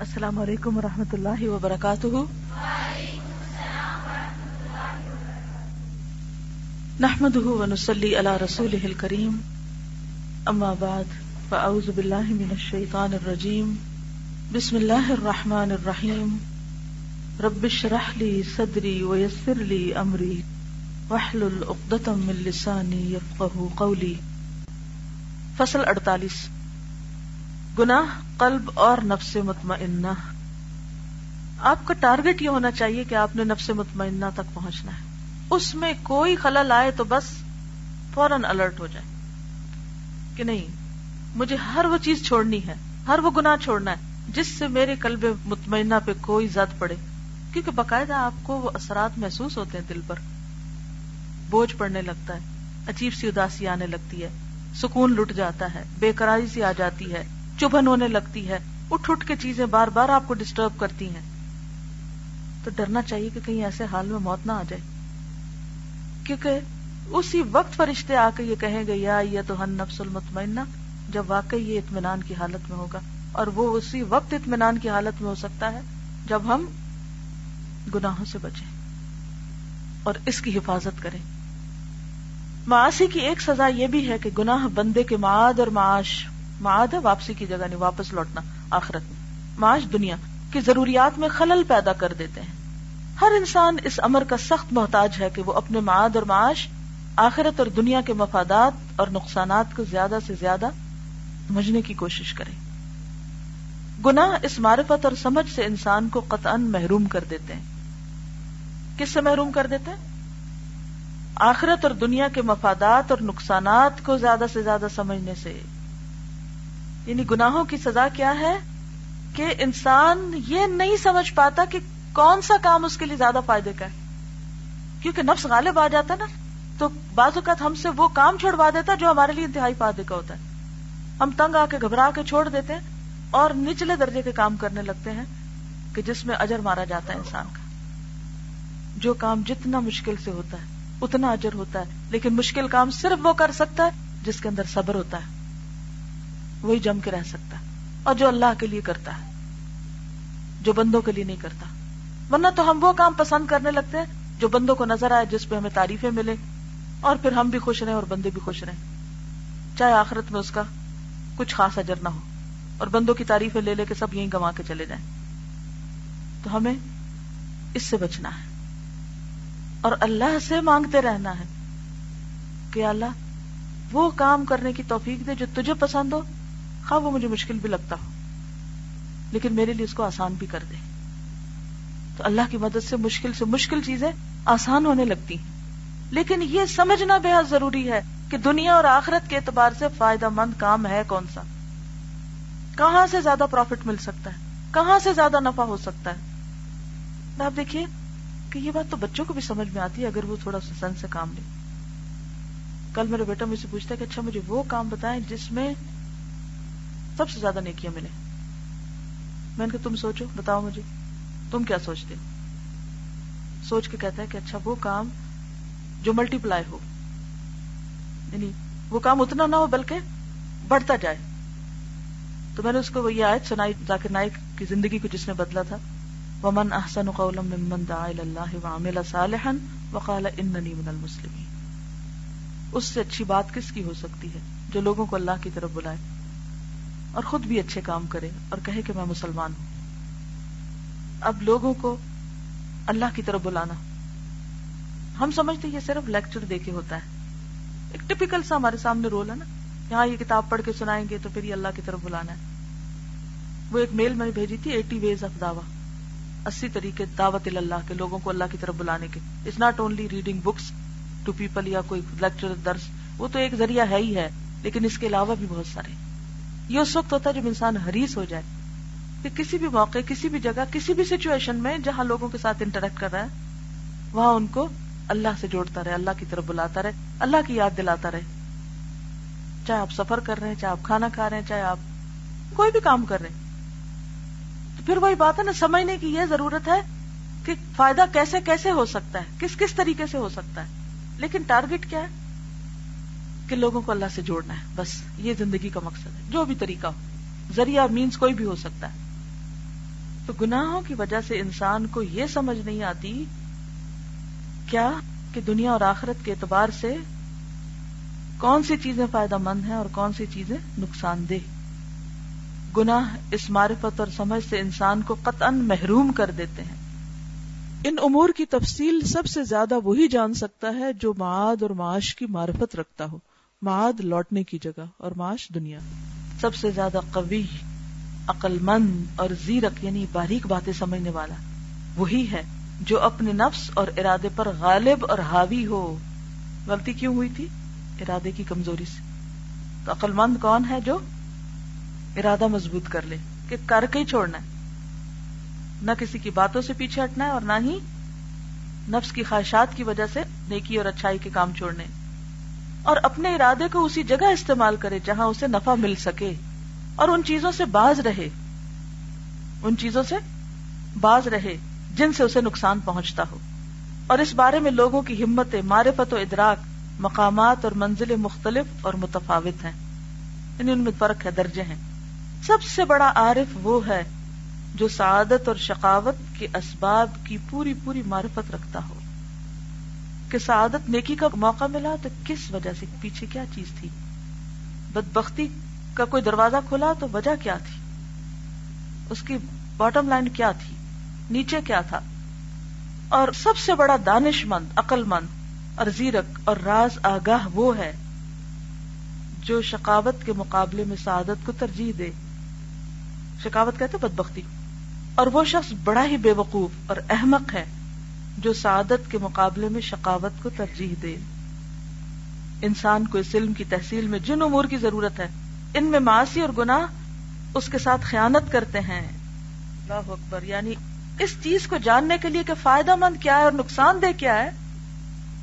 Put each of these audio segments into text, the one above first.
السلام علیکم ورحمۃ اللہ وبرکاتہ۔ نحمد ونسلی علی رسول کریم اما بعد، فاعوذ باللہ من الشیطان الرجیم۔ بسم اللہ الرحمن الرحیم۔ رب اشرح لی صدری ویسر لی امری۔ واحلل عقدۃ من لسانی یفقهوا قولی۔ فصل 48 گناہ قلب اور نفس مطمئنہ۔ آپ کا ٹارگٹ یہ ہونا چاہیے کہ آپ نے نفس مطمئنہ تک پہنچنا ہے۔ اس میں کوئی خلل آئے تو بس فوراً الرٹ ہو جائے۔ کہ نہیں، مجھے ہر وہ چیز چھوڑنی ہے، ہر وہ گناہ چھوڑنا ہے جس سے میرے قلب مطمئنہ پہ کوئی زد پڑے۔ کیونکہ باقاعدہ آپ کو وہ اثرات محسوس ہوتے ہیں دل پر۔ بوجھ پڑنے لگتا ہے، عجیب سی اداسی آنے لگتی ہے، سکون لٹ جاتا ہے، بے قراری سی آ جاتی ہے۔ چبھن ہونے لگتی ہے۔ اٹھ اٹھ کے چیزیں بار بار آپ کو ڈسٹرب کرتی ہیں۔ تو ڈرنا چاہیے کہ کہیں ایسے حال میں موت نہ آ جائے۔ کیونکہ اسی وقت فرشتے آ کے یہ کہیں گے، یا یہ تو ہن نفس المطمئنہ، جب واقعی یہ اطمینان کی حالت میں ہوگا۔ اور وہ اسی وقت اطمینان کی حالت میں ہو سکتا ہے جب ہم گناہوں سے بچیں۔ اور اس کی حفاظت کریں۔ معاشی کی ایک سزا یہ بھی ہے کہ گناہ بندے کے معاد اور معاش معاد ہے واپسی کی جگہ نہیں، واپس لوٹنا، آخرت میں۔ معاش دنیا کی ضروریات میں خلل پیدا کر دیتے ہیں۔ ہر انسان اس امر کا سخت محتاج ہے کہ وہ اپنے معاد اور معاش، آخرت اور دنیا کے مفادات اور نقصانات کو زیادہ سے زیادہ سمجھنے کی کوشش کرے۔ گناہ اس معرفت اور سمجھ سے انسان کو قطعا محروم کر دیتے ہیں۔ کس سے محروم کر دیتے ہیں؟ آخرت اور دنیا کے مفادات اور نقصانات کو زیادہ سے زیادہ سمجھنے سے۔ یعنی گناہوں کی سزا کیا ہے کہ انسان یہ نہیں سمجھ پاتا کہ کون سا کام اس کے لیے زیادہ فائدے کا ہے؟ کیونکہ نفس غالب آ جاتا نا، تو بعض اوقات ہم سے وہ کام چھوڑوا دیتا جو ہمارے لیے انتہائی فائدے کا ہوتا ہے۔ ہم تنگ آ کے گھبرا کے چھوڑ دیتے ہیں اور نچلے درجے کے کام کرنے لگتے ہیں کہ جس میں اجر مارا جاتا ہے انسان کا۔ جو کام جتنا مشکل سے ہوتا ہے، اتنا اجر ہوتا ہے، لیکن مشکل کام صرف وہ کر سکتا ہے جس کے اندر صبر ہوتا ہے۔ وہی جم کے رہ سکتا ہے اور جو اللہ کے لیے کرتا ہے، جو بندوں کے لیے نہیں کرتا۔ ورنہ تو ہم وہ کام پسند کرنے لگتے ہیں جو بندوں کو نظر آئے، جس پہ ہمیں تعریفیں ملے اور پھر ہم بھی خوش رہیں اور بندے بھی خوش رہیں۔ چاہے آخرت میں اس کا کچھ خاص اجر نہ ہو اور بندوں کی تعریفیں لے لے کے سب یہیں گوا کے چلے جائیں۔ تو ہمیں اس سے بچنا ہے۔ اور اللہ سے مانگتے رہنا ہے کہ اللہ، وہ کام کرنے کی توفیق دے جو تجھے پسند ہو ہاں وہ مجھے مشکل بھی لگتا۔ ہو لیکن میرے لیے اس کو آسان بھی کر دے۔ تو اللہ کی مدد سے مشکل سے مشکل چیزیں آسان ہونے لگتی۔ ہیں لیکن یہ سمجھنا بے حد ضروری ہے کہ دنیا اور آخرت کے اعتبار سے فائدہ مند کام ہے کون سا۔ کہاں سے زیادہ پروفٹ مل سکتا ہے؟ کہاں سے زیادہ نفع ہو سکتا ہے؟ آپ دیکھیے کہ یہ بات تو بچوں کو بھی سمجھ میں آتی ہے اگر وہ تھوڑا سا سن سے کام لے۔ کل میرا بیٹا مجھ سے پوچھتا ہے کہ اچھا مجھے وہ کام بتائیں جس میں سب سے زیادہ نیکیاں ملے۔ میں نے کہا تم سوچو، بتاؤ مجھے، تم کیا سوچتے سوچ کے کہتا ہے کہ اچھا وہ کام جو ملٹی پلائی ہو یعنی وہ کام اتنا نہ ہو بلکہ بڑھتا جائے۔ تو میں نے اس کو یہ آیت سنائی، ذاکر نائک کی زندگی کو جس نے بدلا تھا۔ ومن احسن قولا ممن دعا الى الله وعمل صالحا وقال انني من المسلمين۔ اس سے اچھی بات کس کی ہو سکتی ہے جو لوگوں کو اللہ کی طرف بلائے؟ اور خود بھی اچھے کام کرے اور کہے کہ میں مسلمان ہوں۔ اب لوگوں کو اللہ کی طرف بلانا۔ ہم سمجھتے یہ صرف لیکچر دے کے ہوتا ہے۔ ایک ٹپیکل سا ہمارے سامنے رول ہے نا۔ یہاں یہ کتاب پڑھ کے سنائیں گے تو پھر یہ اللہ کی طرف بلانا ہے۔ وہ ایک میل میں نے بھیجی تھی ایٹی ویز آف دعوی اسی طریقے دعوت اللہ کے، لوگوں کو اللہ کی طرف بلانے کے۔ It's not only reading books to people یا کوئی لیکچر درس۔ وہ تو ایک ذریعہ ہے ہی ہے، لیکن اس کے علاوہ بھی بہت سارے۔ یہ اس وقت ہوتا ہے جب انسان حریص ہو جائے کہ کسی بھی موقع، کسی بھی جگہ، کسی بھی سچویشن میں جہاں لوگوں کے ساتھ انٹریکٹ کر رہا ہے، وہاں ان کو اللہ سے جوڑتا رہے، اللہ کی طرف بلاتا رہے، اللہ کی یاد دلاتا رہے۔ چاہے آپ سفر کر رہے ہیں، چاہے آپ کھانا کھا رہے ہیں، چاہے آپ کوئی بھی کام کر رہے ہیں۔ تو پھر وہی بات ہے نا، سمجھنے کی یہ ضرورت ہے کہ فائدہ کیسے کیسے ہو سکتا ہے؟ کس کس طریقے سے ہو سکتا ہے؟ لیکن ٹارگیٹ کیا ہے؟ کہ لوگوں کو اللہ سے جوڑنا ہے۔ بس، یہ زندگی کا مقصد ہے۔ جو بھی طریقہ ہو، ذریعہ مینس کوئی بھی ہو سکتا ہے۔ تو گناہوں کی وجہ سے انسان کو یہ سمجھ نہیں آتی کیا کہ دنیا اور آخرت کے اعتبار سے کون سی چیزیں فائدہ مند ہیں اور کون سی چیزیں نقصان دہ۔ گناہ اس معرفت اور سمجھ سے انسان کو قطعا محروم کر دیتے ہیں۔ ان امور کی تفصیل سب سے زیادہ وہی جان سکتا ہے جو معاد اور معاش کی معرفت رکھتا ہو۔ معاد لوٹنے کی جگہ اور معاش دنیا۔ سب سے زیادہ قوی عقل مند اور زیرک یعنی باریک باتیں سمجھنے والا۔ وہی ہے جو اپنے نفس اور ارادے پر غالب اور حاوی ہو۔ غلطی کیوں ہوئی تھی؟ ارادے کی کمزوری سے۔ تو عقل مند کون ہے جو ارادہ مضبوط کر لے، کہ کر کے ہی چھوڑنا ہے؟ نہ کسی کی باتوں سے پیچھے ہٹنا ہے اور نہ ہی نفس کی خواہشات کی وجہ سے نیکی اور اچھائی کے کام چھوڑنے۔ اور اپنے ارادے کو اسی جگہ استعمال کرے جہاں اسے نفع مل سکے اور ان چیزوں سے باز رہے۔ ان چیزوں سے باز رہے جن سے اسے نقصان پہنچتا ہو۔ اور اس بارے میں لوگوں کی ہمت معرفت و ادراک، مقامات اور منزلیں مختلف اور متفاوت ہیں۔ یعنی ان میں فرق ہے، درجے ہیں۔ سب سے بڑا عارف وہ ہے جو سعادت اور شقاوت کے اسباب کی پوری پوری معرفت رکھتا ہو۔ کہ سعادت نیکی کا موقع ملا تو کس وجہ سے؟ پیچھے کیا چیز تھی؟ بدبختی کا کوئی دروازہ کھلا تو وجہ کیا تھی؟ اس کی باٹم لائن کیا تھی؟ نیچے کیا تھا؟ اور سب سے بڑا دانش مند، عقل مند اور زیرک اور راز آگاہ وہ ہے جو شکاوت کے مقابلے میں سعادت کو ترجیح دے۔ شکاوت کہتے بدبختی۔ اور وہ شخص بڑا ہی بے وقوف اور احمق ہے۔ جو سعادت کے مقابلے میں شکاوت کو ترجیح دے۔ انسان کو اس علم کی تحصیل میں جن امور کی ضرورت ہے، ان میں معاشی اور گناہ اس کے ساتھ خیانت کرتے ہیں۔ اللہ اکبر یعنی اس چیز کو جاننے کے لیے کہ فائدہ مند کیا ہے اور نقصان دہ کیا ہے،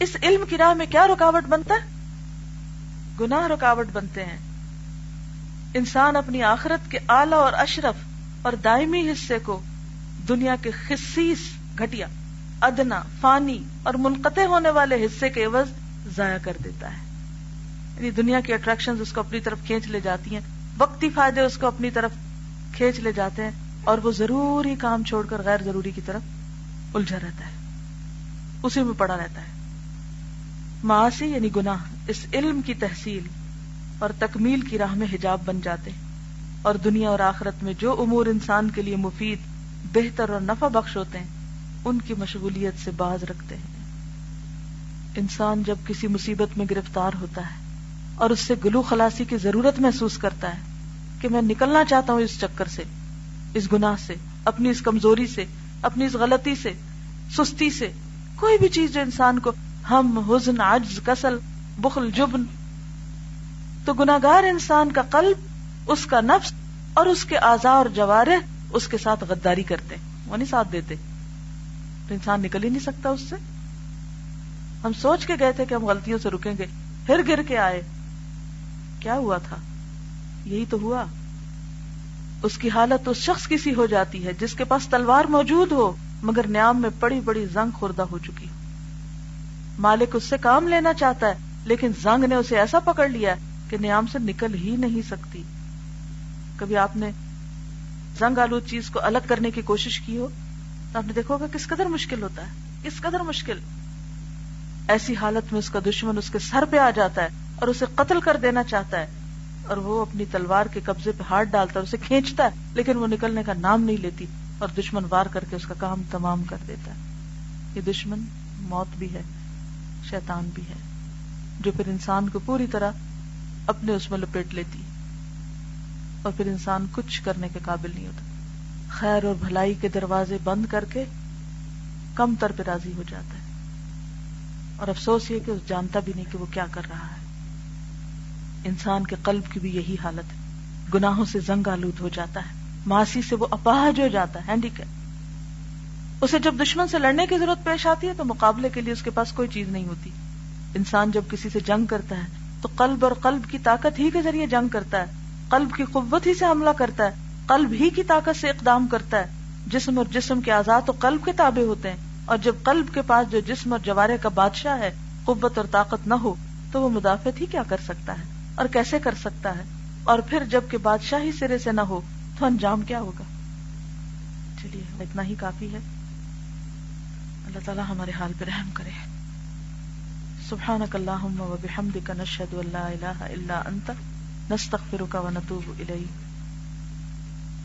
اس علم کی راہ میں کیا رکاوٹ بنتا ہے؟ گناہ رکاوٹ بنتے ہیں۔ انسان اپنی آخرت کے اعلی اور اشرف اور دائمی حصے کو دنیا کے خصیص گھٹیا ادنا، فانی اور منقطع ہونے والے حصے کے عوض ضائع کر دیتا ہے۔ یعنی دنیا کی اٹریکشن اس کو اپنی طرف کھینچ لے جاتی ہیں، وقتی فائدے اس کو اپنی طرف کھینچ لے جاتے ہیں اور وہ ضروری کام چھوڑ کر غیر ضروری کی طرف الجھا رہتا ہے۔ اسی میں پڑا رہتا ہے۔ معاشی یعنی گناہ اس علم کی تحصیل اور تکمیل کی راہ میں حجاب بن جاتے ہیں۔ اور دنیا اور آخرت میں جو امور انسان کے لیے مفید، بہتر اور نفع بخش ہوتے ہیں ان کی مشغولیت سے باز رکھتے ہیں۔ انسان جب کسی مصیبت میں گرفتار ہوتا ہے اور اس سے گلو خلاسی کی ضرورت محسوس کرتا ہے کہ میں نکلنا چاہتا ہوں اس چکر سے، اس گناہ سے، اپنی اس کمزوری سے، اپنی اس غلطی سے، سستی سے، کوئی بھی چیز جو انسان کو ہم، حزن، عجز، کسل، بخل، جبن، تو گناگار انسان کا قلب، اس کا نفس اور اس کے آزا اور جوارے اس کے ساتھ غداری کرتے وہ نہیں ساتھ دیتے۔ تو انسان نکل ہی نہیں سکتا اس سے۔ ہم سوچ کے گئے تھے کہ ہم غلطیوں سے رکیں گے۔ پھر گر کے آئے۔ کیا ہوا تھا؟ یہی تو ہوا۔ اس کی حالت اس شخص کی سی ہو جاتی ہے جس کے پاس تلوار موجود ہو، مگر نیام میں بڑی بڑی زنگ خوردہ ہو چکی مالک اس سے کام لینا چاہتا ہے، لیکن زنگ نے اسے ایسا پکڑ لیا کہ نیام سے نکل ہی نہیں سکتی۔ کبھی آپ نے زنگ آلود چیز کو الگ کرنے کی کوشش کی ہو؟ تو آپ نے دیکھو گا کس قدر مشکل ہوتا ہے کس قدر مشکل۔ ایسی حالت میں اس کا دشمن اس کے سر پہ آ جاتا ہے اور اسے قتل کر دینا چاہتا ہے اور وہ اپنی تلوار کے قبضے پہ ہاتھ ڈالتا ہے، اسے کھینچتا ہے، لیکن وہ نکلنے کا نام نہیں لیتی اور دشمن وار کر کے اس کا کام تمام کر دیتا ہے۔ یہ دشمن موت بھی ہے، شیطان بھی ہے، جو پھر انسان کو پوری طرح اپنے اس میں لپیٹ لیتی اور پھر انسان کچھ کرنے کے قابل نہیں ہوتا۔ خیر اور بھلائی کے دروازے بند کر کے کم تر پہ راضی ہو جاتا ہے۔ اور افسوس یہ کہ اس جانتا بھی نہیں کہ وہ کیا کر رہا ہے۔ انسان کے قلب کی بھی یہی حالت ہے۔ گناہوں سے زنگ آلود ہو جاتا ہے۔ ماسی سے وہ اپاہج ہو جاتا ہے۔ ہینڈی اسے جب دشمن سے لڑنے کی ضرورت پیش آتی ہے تو مقابلے کے لیے اس کے پاس کوئی چیز نہیں ہوتی۔ انسان جب کسی سے جنگ کرتا ہے تو قلب اور قلب کی طاقت ہی کے ذریعے جنگ کرتا ہے۔ قلب کی قوت ہی سے حملہ کرتا ہے۔ قلب ہی کی طاقت سے اقدام کرتا ہے۔ جسم اور جسم کے آزاد تو قلب کے تابع ہوتے ہیں۔ اور جب قلب کے پاس جو جسم اور جوارے کا بادشاہ ہے، قوت اور طاقت نہ ہو، تو وہ مدافعت ہی کیا کر سکتا ہے؟ اور کیسے کر سکتا ہے؟ اور پھر جبکہ بادشاہ ہی سرے سے نہ ہو، تو انجام کیا ہوگا؟ چلیے اتنا ہی کافی ہے۔ اللہ تعالیٰ ہمارے حال پہ رحم کرے۔ سبحانک اللہم و بحمدک، نشہد لا الہ الا انت، نستغفرک و نتوب الیک۔